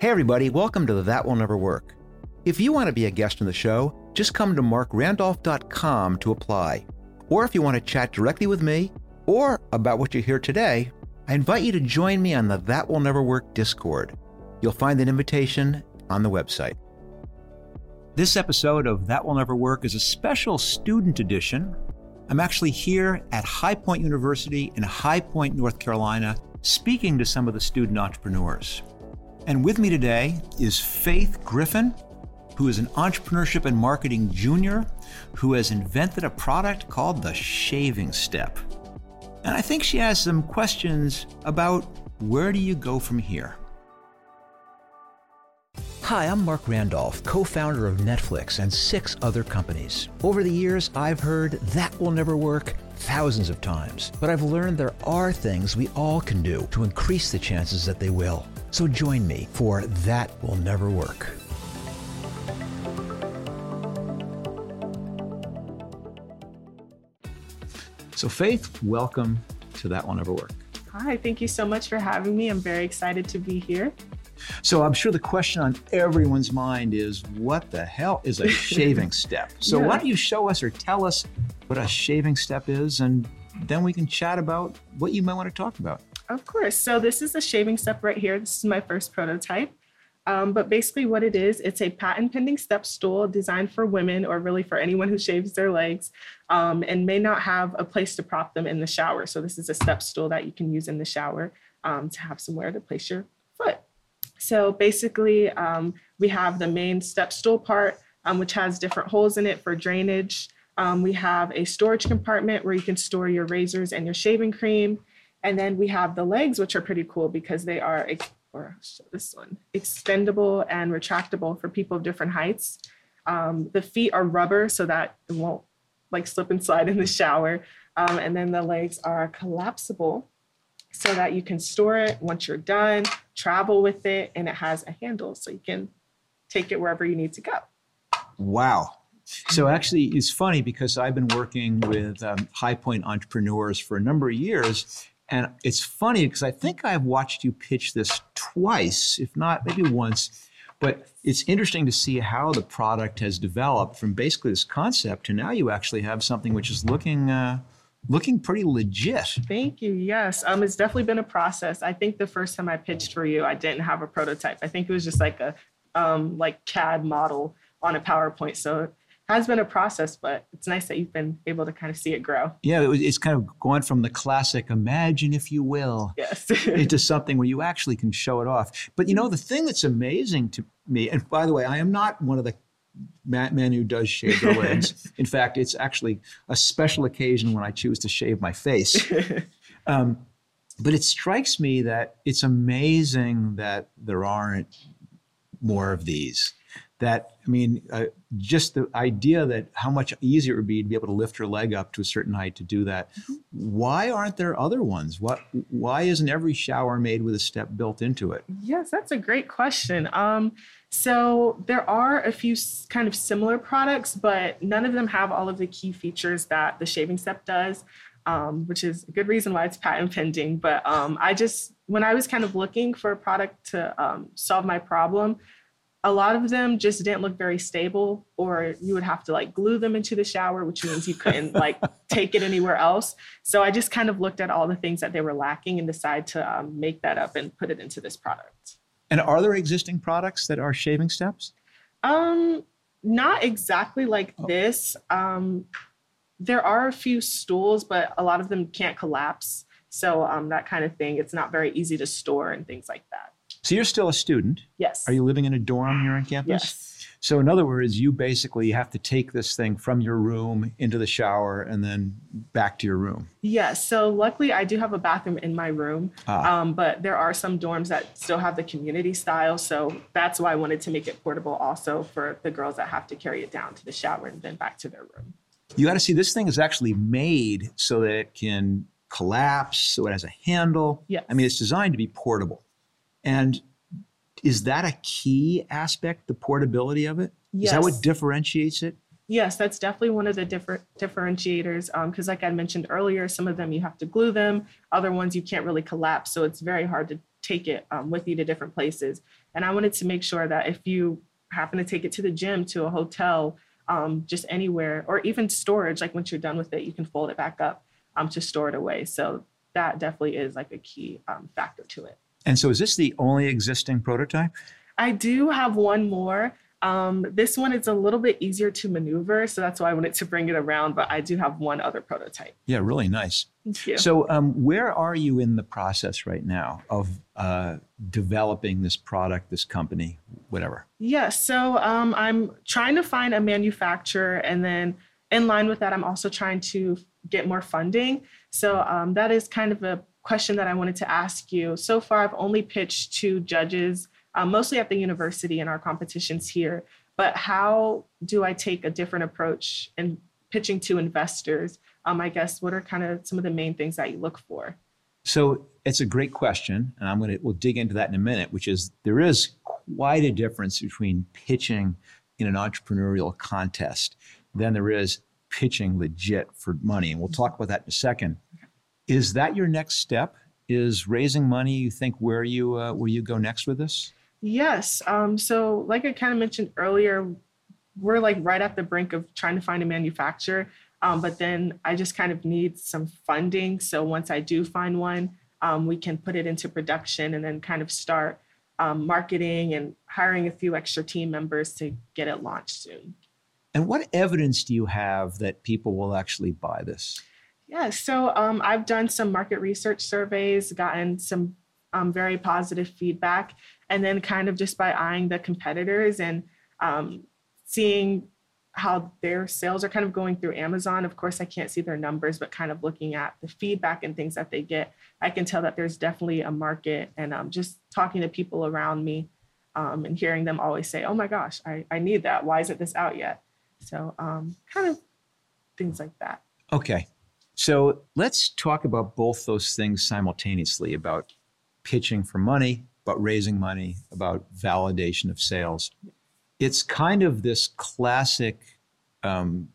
Hey, everybody, welcome to the That Will Never Work. If you want to be a guest on the show, just come to marcrandolph.com to apply. Or if you want to chat directly with me or about what you hear today, I invite you to join me on the That Will Never Work Discord. You'll find an invitation on the website. This episode of That Will Never Work is a special student edition. I'm actually here at High Point University in High Point, North Carolina, speaking to some of the student entrepreneurs. And with me today is Faith Griffin, who is an entrepreneurship and marketing junior who has invented a product called the Shaving Step. And I think she has some questions about where do you go from here? Hi, I'm Marc Randolph, co founder of Netflix and six other companies. Over the years, I've heard that will never work thousands of times, but I've learned there are things we all can do to increase the chances that they will. So join me for That Will Never Work. So, Faith, welcome to That Will Never Work. Hi, thank you so much for having me. I'm very excited to be here. So, I'm sure the question on everyone's mind is what the hell is a shaving step? So, Yeah. why don't you show us or tell us what a shaving step is, and then we can chat about what you might want to talk about. Of course. So, this is a shaving step right here. This is my first prototype. Um, but basically, what it is, it's a patent pending step stool designed for women or really for anyone who shaves their legs um, and may not have a place to prop them in the shower. So, this is a step stool that you can use in the shower um, to have somewhere to place your foot. So, basically, um, we have the main step stool part, um, which has different holes in it for drainage. Um, we have a storage compartment where you can store your razors and your shaving cream. And then we have the legs, which are pretty cool because they are, or this one, extendable and retractable for people of different heights. Um, the feet are rubber so that it won't like slip and slide in the shower. Um, and then the legs are collapsible so that you can store it once you're done, travel with it, and it has a handle so you can take it wherever you need to go. Wow. So actually, it's funny because I've been working with um, High Point entrepreneurs for a number of years, and it's funny because I think I've watched you pitch this twice, if not maybe once. But it's interesting to see how the product has developed from basically this concept to now you actually have something which is looking uh, looking pretty legit. Thank you. Yes, um, it's definitely been a process. I think the first time I pitched for you, I didn't have a prototype. I think it was just like a um, like CAD model on a PowerPoint. So has been a process, but it's nice that you've been able to kind of see it grow. Yeah, it was, it's kind of going from the classic "imagine if you will" Yes. into something where you actually can show it off. But you know, the thing that's amazing to me, and by the way, I am not one of the men who does shave their legs. In fact, it's actually a special occasion when I choose to shave my face. Um, but it strikes me that it's amazing that there aren't more of these. That I mean, uh, just the idea that how much easier it would be to be able to lift your leg up to a certain height to do that. Why aren't there other ones? What? Why isn't every shower made with a step built into it? Yes, that's a great question. Um, so there are a few kind of similar products, but none of them have all of the key features that the shaving step does, um, which is a good reason why it's patent pending. But um, I just, when I was kind of looking for a product to um, solve my problem, a lot of them just didn't look very stable, or you would have to like glue them into the shower, which means you couldn't like take it anywhere else. So I just kind of looked at all the things that they were lacking and decided to um, make that up and put it into this product. And are there existing products that are shaving steps? Um, not exactly like Oh. this. Um, there are a few stools, but a lot of them can't collapse. So um, that kind of thing. It's not very easy to store and things like that. So you're still a student. Yes. Are you living in a dorm here on campus? Yes. So in other words, you basically have to take this thing from your room into the shower and then back to your room. Yes. So luckily, I do have a bathroom in my room, Ah. um, but there are some dorms that still have the community style. So that's why I wanted to make it portable also for the girls that have to carry it down to the shower and then back to their room. You got to see this thing is actually made so that it can collapse, so it has a handle. Yes. I mean, it's designed to be portable. And is that a key aspect, the portability of it? Is that what differentiates it? Yes, that's definitely one of the different differentiators. Because, like I mentioned earlier, some of them you have to glue them, other ones you can't really collapse. So it's very hard to take it um, with you to different places. And I wanted to make sure that if you happen to take it to the gym, to a hotel, um, just anywhere, or even storage, like once you're done with it, you can fold it back up um, to store it away. So that definitely is like a key um, factor to it. And so, is this the only existing prototype? I do have one more. Um, this one is a little bit easier to maneuver, so that's why I wanted to bring it around. But I do have one other prototype. Yeah, really nice. Thank you. So, um, where are you in the process right now of uh, developing this product, this company, whatever? Yeah, so um, I'm trying to find a manufacturer, and then in line with that, I'm also trying to get more funding. So um, that is kind of a question that I wanted to ask you. So far, I've only pitched to judges um, mostly at the university in our competitions here. But how do I take a different approach in pitching to investors? Um, I guess what are kind of some of the main things that you look for? So it's a great question, and I'm to we'll dig into that in a minute. Which is there is quite a difference between pitching in an entrepreneurial contest than there is pitching legit for money, and we'll talk about that in a second. Is that your next step? Is raising money? You think where you uh, where you go next with this? Yes. Um, so, like I kind of mentioned earlier, we're like right at the brink of trying to find a manufacturer. Um, but then I just kind of need some funding. So once I do find one, um, we can put it into production and then kind of start um, marketing and hiring a few extra team members to get it launched soon. And what evidence do you have that people will actually buy this? Yeah, so um, I've done some market research surveys, gotten some um, very positive feedback and then kind of just by eyeing the competitors and um, seeing how their sales are kind of going through Amazon. Of course, I can't see their numbers, but kind of looking at the feedback and things that they get, I can tell that there's definitely a market. And um, just talking to people around me um, and hearing them always say, "Oh my gosh, I, I need that. Why isn't this out yet?" So um, kind of things like that. Okay, so let's talk about both those things simultaneously about pitching for money about raising money, about validation of sales. It's kind of this classic um,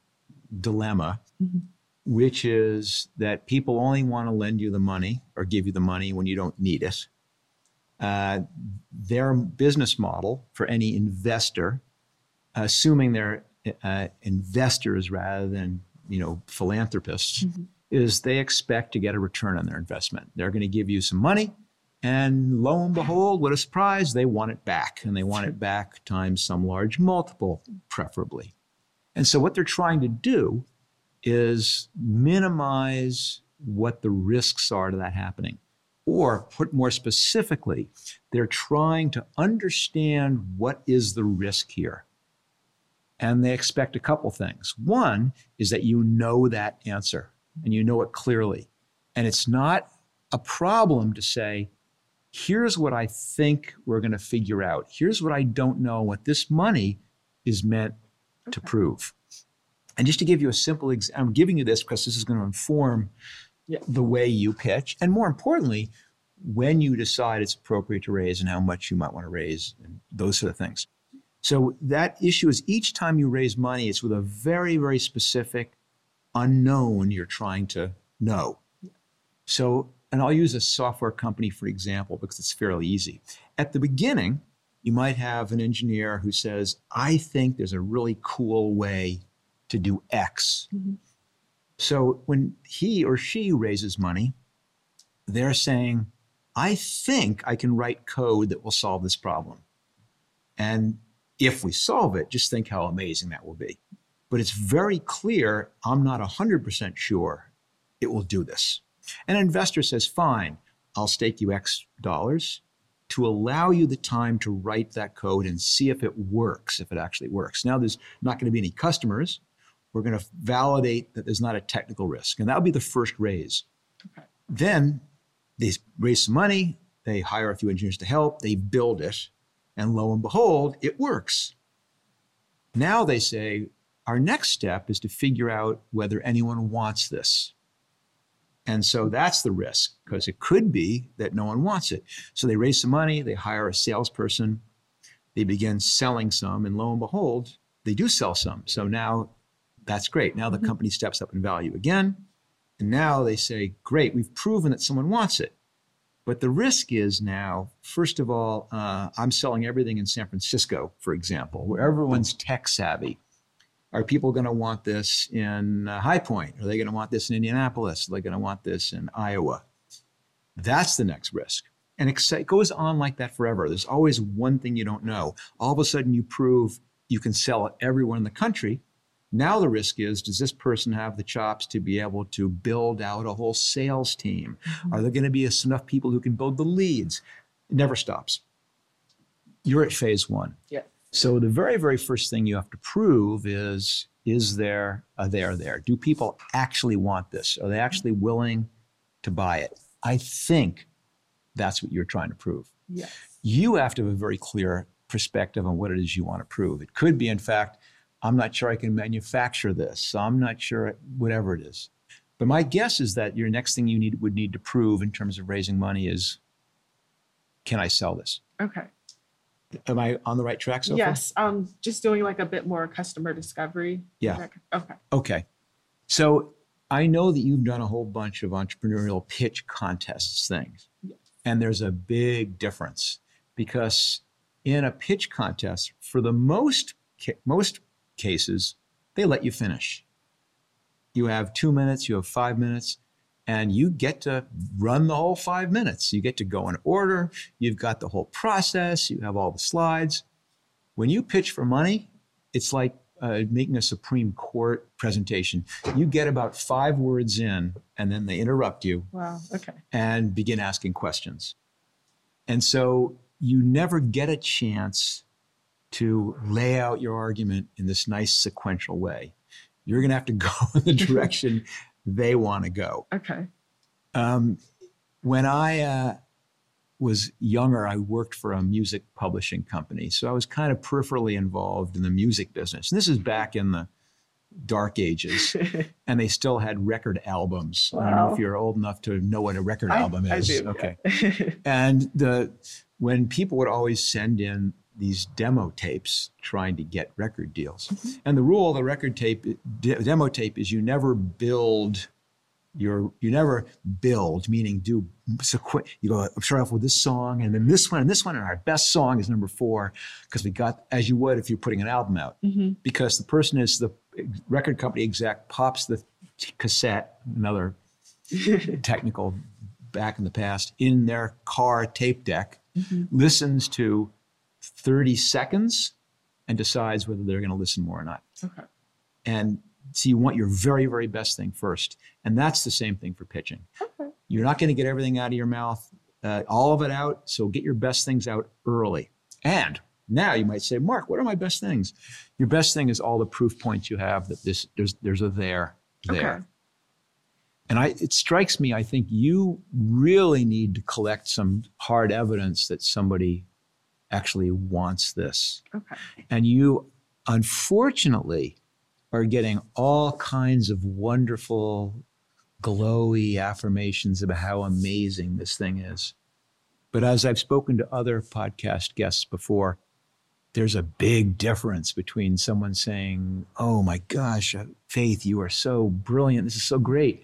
dilemma, mm-hmm. which is that people only want to lend you the money or give you the money when you don't need it. Uh, their business model for any investor, assuming they're uh, investors rather than you know philanthropists, mm-hmm. Is they expect to get a return on their investment. They're going to give you some money and lo and behold, what a surprise, they want it back. And they want it back times some large multiple, preferably. And so what they're trying to do is minimize what the risks are to that happening. Or put more specifically, they're trying to understand what is the risk here. And they expect a couple things. One is that you know that answer and you know it clearly. And it's not a problem to say, here's what I think we're going to figure out. Here's what I don't know, what this money is meant okay. to prove. And just to give you a simple example, I'm giving you this because this is going to inform yeah. the way you pitch. And more importantly, when you decide it's appropriate to raise and how much you might want to raise and those sort of things. So that issue is each time you raise money, it's with a very, very specific unknown you're trying to know. So and I'll use a software company for example because it's fairly easy. At the beginning, you might have an engineer who says, I think there's a really cool way to do X. Mm-hmm. So when he or she raises money, they're saying, I think I can write code that will solve this problem. And if we solve it, just think how amazing that will be. But it's very clear I'm not 100% sure it will do this. And an investor says, fine, I'll stake you X dollars to allow you the time to write that code and see if it works, if it actually works. Now, there's not going to be any customers. We're going to validate that there's not a technical risk. And that'll be the first raise. Okay. Then they raise some money, they hire a few engineers to help, they build it, and lo and behold, it works. Now they say, our next step is to figure out whether anyone wants this. And so that's the risk because it could be that no one wants it. So they raise some money, they hire a salesperson, they begin selling some, and lo and behold, they do sell some. So now that's great. Now the mm-hmm. company steps up in value again. And now they say, great, we've proven that someone wants it. But the risk is now, first of all, uh, I'm selling everything in San Francisco, for example, where everyone's tech savvy. Are people going to want this in uh, High Point? Are they going to want this in Indianapolis? Are they going to want this in Iowa? That's the next risk. And it goes on like that forever. There's always one thing you don't know. All of a sudden, you prove you can sell it everywhere in the country. Now the risk is does this person have the chops to be able to build out a whole sales team? Mm-hmm. Are there going to be enough people who can build the leads? It never stops. You're at phase one. Yeah. So the very, very first thing you have to prove is is there a there there? Do people actually want this? Are they actually willing to buy it? I think that's what you're trying to prove. Yes. You have to have a very clear perspective on what it is you want to prove. It could be, in fact, I'm not sure I can manufacture this. So I'm not sure, whatever it is. But my guess is that your next thing you need would need to prove in terms of raising money is, can I sell this? Okay. Am I on the right track so yes, far? Yes. Um, just doing like a bit more customer discovery. Yeah. Okay. Okay. So I know that you've done a whole bunch of entrepreneurial pitch contests things. Yes. And there's a big difference because in a pitch contest, for the most most cases, they let you finish. You have two minutes, you have five minutes, and you get to run the whole five minutes. You get to go in order, you've got the whole process, you have all the slides. When you pitch for money, it's like uh, making a Supreme Court presentation. You get about five words in, and then they interrupt you. Wow, okay. And begin asking questions. And so you never get a chance to lay out your argument in this nice sequential way. You're going to have to go in the direction they want to go. Okay. Um, when I uh, was younger, I worked for a music publishing company. So I was kind of peripherally involved in the music business. And this is back in the dark ages. and they still had record albums. Wow. I don't know if you're old enough to know what a record I, album is. I do, okay. and the when people would always send in these demo tapes trying to get record deals. Mm-hmm. And the rule of the record tape, de- demo tape, is you never build your, you never build, meaning do sequ- you go start off with this song and then this one and this one, and our best song is number four because we got as you would if you're putting an album out. Mm-hmm. Because the person is the record company exec pops the t- cassette, another technical back in the past, in their car tape deck, mm-hmm. listens to 30 seconds and decides whether they're going to listen more or not. Okay. And so you want your very, very best thing first. And that's the same thing for pitching. Okay. You're not going to get everything out of your mouth, uh, all of it out. So get your best things out early. And now you might say, Marc, what are my best things? Your best thing is all the proof points you have that this there's there's a there there. Okay. And I, it strikes me, I think you really need to collect some hard evidence that somebody actually wants this. Okay. And you, unfortunately, are getting all kinds of wonderful, glowy affirmations about how amazing this thing is. But as I've spoken to other podcast guests before, there's a big difference between someone saying, Oh my gosh, uh, Faith, you are so brilliant. This is so great.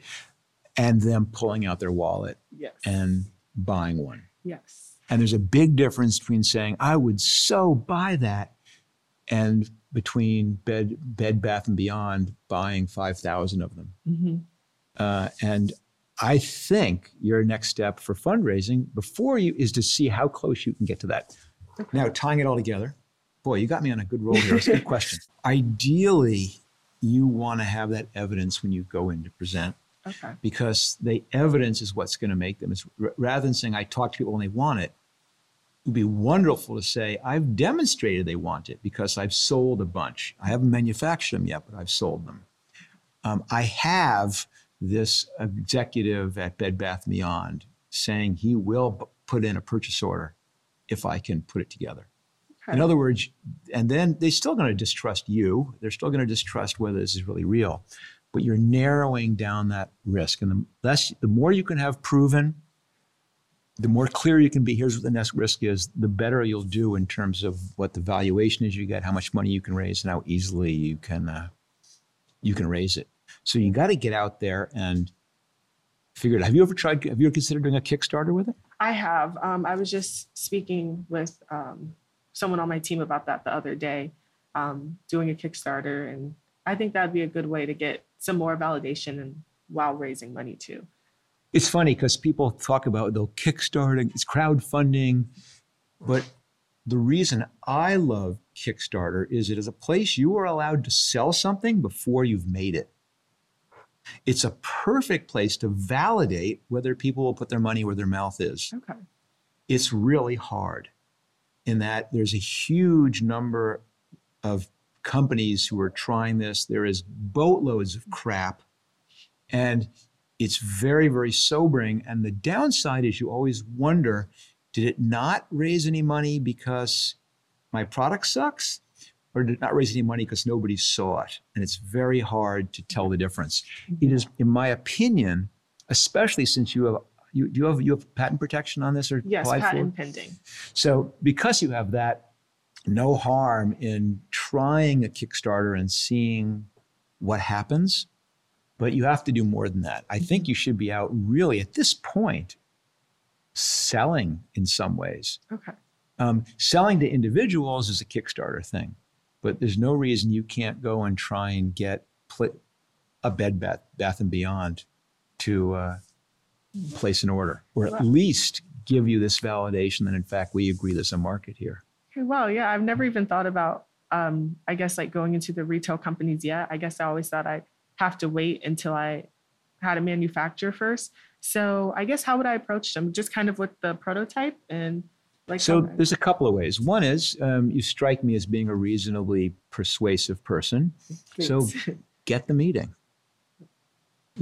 And them pulling out their wallet yes. and buying one. Yes. And there's a big difference between saying, I would so buy that, and between Bed, Bed Bath and Beyond buying 5,000 of them. Mm-hmm. Uh, and I think your next step for fundraising before you is to see how close you can get to that. Okay. Now, tying it all together, boy, you got me on a good roll here. That's a good question. Ideally, you want to have that evidence when you go in to present. Okay. Because the evidence is what's going to make them. It's, rather than saying, I talk to people and they want it, would be wonderful to say, I've demonstrated they want it because I've sold a bunch. I haven't manufactured them yet, but I've sold them. Um, I have this executive at Bed Bath Beyond saying he will put in a purchase order if I can put it together. Okay. In other words, and then they're still going to distrust you. They're still going to distrust whether this is really real, but you're narrowing down that risk. And the less, the more you can have proven, the more clear you can be, here's what the next risk is, the better you'll do in terms of what the valuation is you get, how much money you can raise, and how easily you can uh, you can raise it. So you got to get out there and figure it. Out. Have you ever tried? Have you ever considered doing a Kickstarter with it? I have. Um, I was just speaking with um, someone on my team about that the other day, um, doing a Kickstarter, and I think that'd be a good way to get some more validation and while raising money too. It's funny because people talk about the Kickstarter, it's crowdfunding, but the reason I love Kickstarter is it is a place you are allowed to sell something before you've made it. It's a perfect place to validate whether people will put their money where their mouth is. Okay. It's really hard in that there's a huge number of companies who are trying this. There is boatloads of crap. And it's very, very sobering. And the downside is you always wonder did it not raise any money because my product sucks? Or did it not raise any money because nobody saw it? And it's very hard to tell the difference. It is, in my opinion, especially since you have you, do you have you have patent protection on this or Yes, applied for? patent pending. So because you have that, no harm in trying a Kickstarter and seeing what happens. But you have to do more than that. I think you should be out really at this point selling in some ways. Okay. Um, selling to individuals is a Kickstarter thing, but there's no reason you can't go and try and get pl- a Bed Bath, Bath and Beyond to uh, place an order, or at Wow. least give you this validation that in fact we agree there's a market here. Okay, wow, yeah, I've never even thought about, um, I guess, like going into the retail companies yet. I guess I always thought I'd have to wait until I had a manufacturer first. So I guess how would I approach them? Just kind of with the prototype and like. So there's a couple of ways. One is um, you strike me as being a reasonably persuasive person. So get the meeting.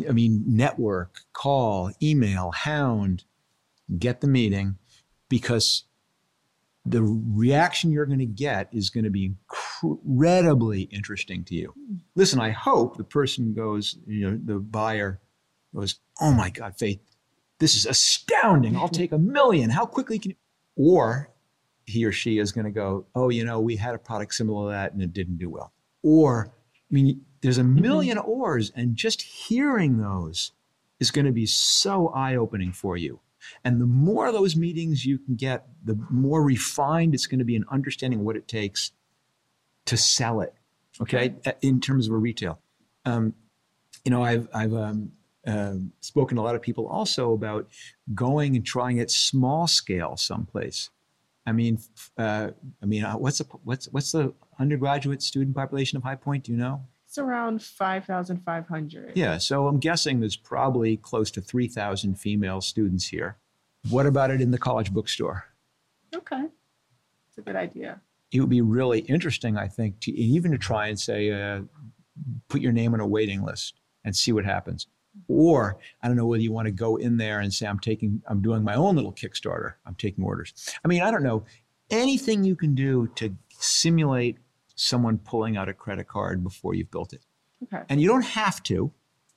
I mean, network, call, email, hound, get the meeting because the reaction you're going to get is going to be incredibly interesting to you. Listen, I hope the person goes, you know, the buyer goes, oh my God, Faith, this is astounding. I'll take a million. How quickly can you? Or he or she is going to go, oh, you know, we had a product similar to that and it didn't do well. Or, I mean, there's a mm-hmm. 1000000 ors, and just hearing those is going to be so eye opening for you. And the more of those meetings you can get, the more refined it's going to be in understanding what it takes to sell it. Okay, in terms of a retail. Um, you know, I've I've um, um spoken to a lot of people also about going and trying it small scale someplace. I mean, uh, I mean, uh, what's the what's what's the undergraduate student population of High Point? Do you know? It's around 5,500. Yeah, so I'm guessing there's probably close to 3,000 female students here. What about it in the college bookstore? Okay. It's a good idea. It would be really interesting, I think, to even to try and say, uh, put your name on a waiting list and see what happens. Or I don't know whether you want to go in there and say, I'm taking, I'm doing my own little Kickstarter. I'm taking orders. I mean, I don't know anything you can do to simulate someone pulling out a credit card before you've built it. Okay. And you don't have to.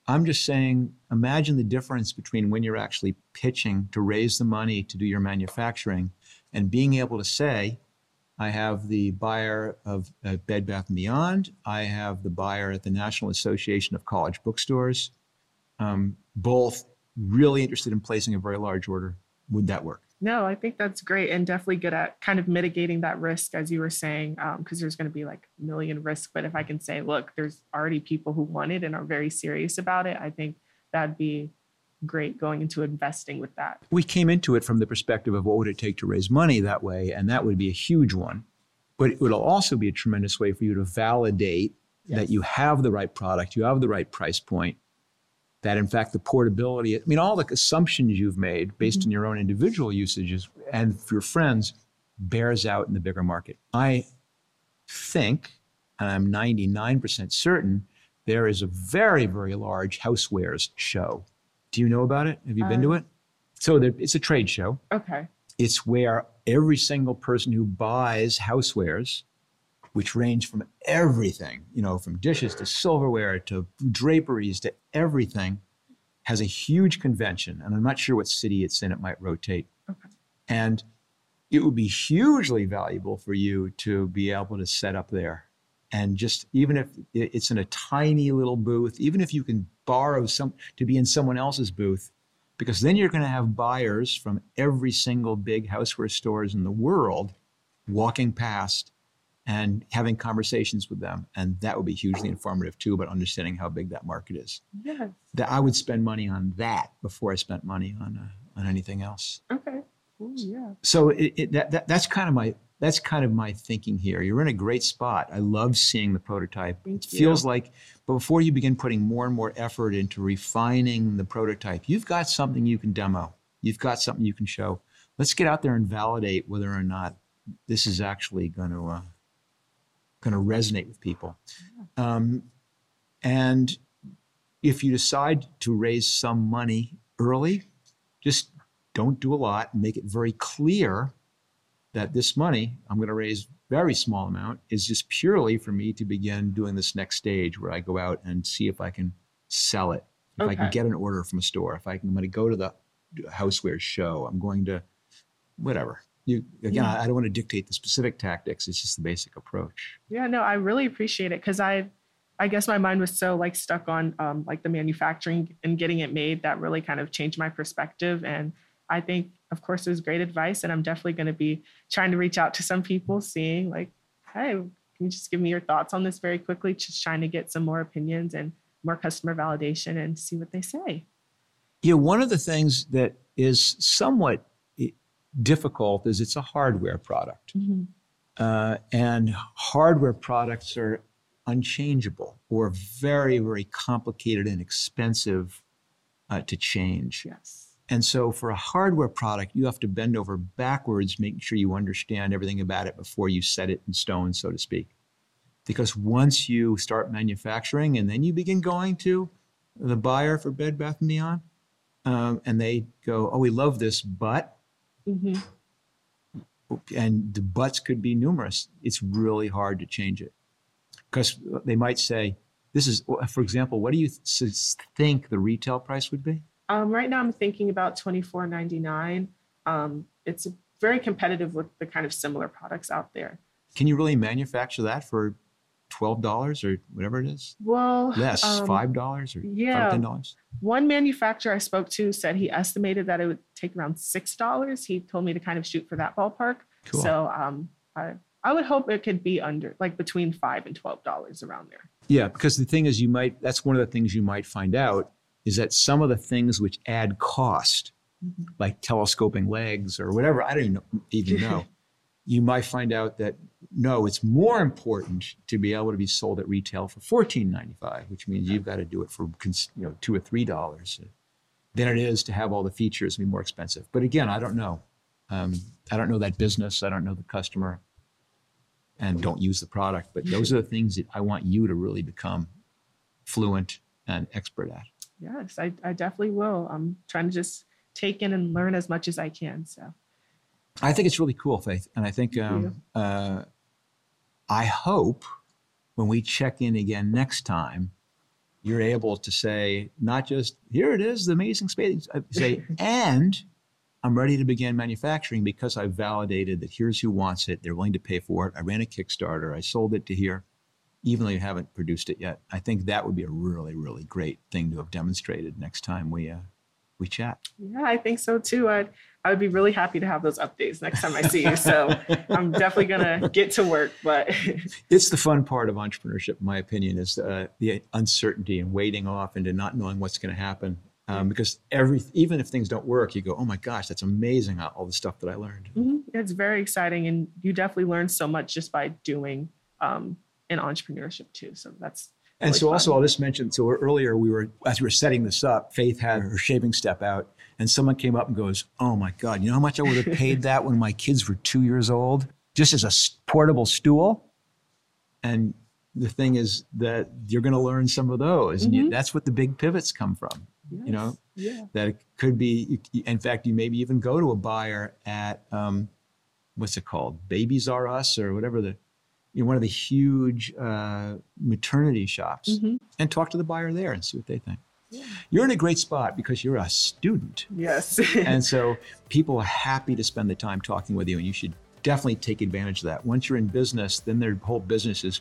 I'm just saying, imagine the difference between when you're actually pitching to raise the money to do your manufacturing and being able to say, I have the buyer of uh, Bed Bath and Beyond. I have the buyer at the National Association of College Bookstores. Um, both really interested in placing a very large order. Would that work? No, I think that's great and definitely good at kind of mitigating that risk, as you were saying, um, because there's going to be like a million risks. But if I can say, look, there's already people who want it and are very serious about it, I think that'd be great going into investing with that. We came into it from the perspective of what would it take to raise money that way, and that would be a huge one. But it would also be a tremendous way for you to validate that you have the right product, you have the right price point, that in fact the portability, I mean, all the assumptions you've made based on your own individual usages and your friends bears out in the bigger market. I think, and I'm 99% certain, there is a very, very large housewares show. Do you know about it? Have you been to Uh, it? So there, it's a trade show. Okay. It's where every single person who buys housewares, which range from everything, you know, from dishes to silverware to draperies to everything, has a huge convention. And I'm not sure what city it's in, it might rotate. Okay. And it would be hugely valuable for you to be able to set up there. And just even if it's in a tiny little booth, even if you can borrow some to be in someone else's booth, because then you're going to have buyers from every single big houseware stores in the world walking past and having conversations with them and that would be hugely informative too about understanding how big that market is. Yes. that i would spend money on that before i spent money on uh, on anything else. Okay. Ooh, yeah. so it, it, that, that that's kind of my that's kind of my thinking here. You're in a great spot. I love seeing the prototype. Thank it feels like but before you begin putting more and more effort into refining the prototype you've got something you can demo. You've got something you can show. Let's get out there and validate whether or not this is actually going to uh, going to resonate with people. Um, and if you decide to raise some money early just don't do a lot. Make it very clear that this money i'm going to raise very small amount is just purely for me to begin doing this next stage where i go out and see if i can sell it. If i can get an order from a store if I can, i'm going to go to the houseware show i'm going to whatever you again Yeah. I, I don't want to dictate the specific tactics it's just the basic approach Yeah, no, I really appreciate it because I, I guess my mind was so like stuck on um, like the manufacturing and getting it made that really kind of changed my perspective. And I think, of course, it was great advice, and I'm definitely going to be trying to reach out to some people, seeing like, hey, can you just give me your thoughts on this very quickly? Just trying to get some more opinions and more customer validation and see what they say. Yeah, one of the things that is somewhat difficult is it's a hardware product. Uh, and hardware products are unchangeable or very, very complicated and expensive uh, to change. Yes. And so for a hardware product, you have to bend over backwards, making sure you understand everything about it before you set it in stone, so to speak. Because once you start manufacturing and then you begin going to the buyer for Bed Bath & Beyond, um, and they go, oh, we love this, but, hmm and the buts could be numerous. It's really hard to change it. Because they might say, this is, for example, what do you th- think the retail price would be? Um, right now, I'm thinking about twenty four ninety nine. Um, it's very competitive with the kind of similar products out there. Can you really manufacture that for twelve dollars or whatever it is? Well, Less, um, five dollars or yeah. ten dollars. One manufacturer I spoke to said he estimated that it would take around six dollars. He told me to kind of shoot for that ballpark. Cool. So um, I I would hope it could be under like between five and twelve dollars around there. Yeah, because the thing is, you might. That's one of the things you might find out is that some of the things which add cost, like telescoping legs or whatever, I don't even know, even know. You might find out that no, it's more important to be able to be sold at retail for fourteen ninety five, which means you've got to do it for you know two or three dollars, than it is to have all the features be more expensive. But again, I don't know. Um, I don't know that business. I don't know the customer, and don't use the product. But those are the things that I want you to really become fluent and expert at. Yes, I, I definitely will. I'm trying to just take in and learn as much as I can. So I think it's really cool, Faith, and I think um, uh, I hope when we check in again next time, you're able to say not just here it is, the amazing space. I say and I'm ready to begin manufacturing because I've validated that here's who wants it. They're willing to pay for it. I ran a Kickstarter. I sold it to here, even though you haven't produced it yet. I think that would be a really, really great thing to have demonstrated next time we uh, we chat. yeah, I think so too. I I would be really happy to have those updates next time I see you. So I'm definitely gonna get to work. But it's the fun part of entrepreneurship, in my opinion, is uh, the uncertainty and waiting off and not knowing what's going to happen. Um, because every even if things don't work, you go, "Oh my gosh, that's amazing! All all the stuff that I learned." Mhm. It's very exciting, and you definitely learn so much just by doing um, in entrepreneurship too. So that's And really so, also, fun. I'll just mention. So earlier, we were as we were setting this up, Faith had her shaving step out, and someone came up and goes, "Oh my God, you know how much I would have paid that when my kids were two years old, just as a portable stool." And the thing is that you're going to learn some of those, and you, Mhm. that's what the big pivots come from. You know, yeah, that it could be in fact you maybe even go to a buyer at um, what's it called Babies R Us or whatever the you know, one of the huge uh, maternity shops Mhm. and talk to the buyer there and see what they think you're in a great spot because you're a student yes, and so people are happy to spend the time talking with you and you should definitely take advantage of that once you're in business then their whole business is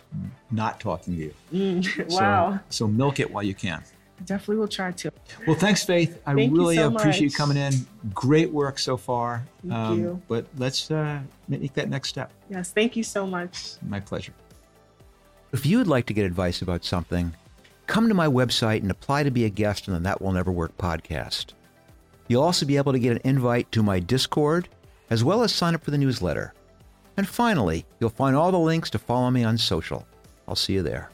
not talking to you Mm, So- wow. so milk it while you can definitely will try to. Well, thanks, Faith. I Thank you really so appreciate you coming in. Great work so far. Um, Thank you. But let's uh, make that next step. Yes, thank you so much. My pleasure. If you would like to get advice about something, come to my website and apply to be a guest on the That Will Never Work podcast. You'll also be able to get an invite to my Discord, as well as sign up for the newsletter. And finally, you'll find all the links to follow me on social. I'll see you there.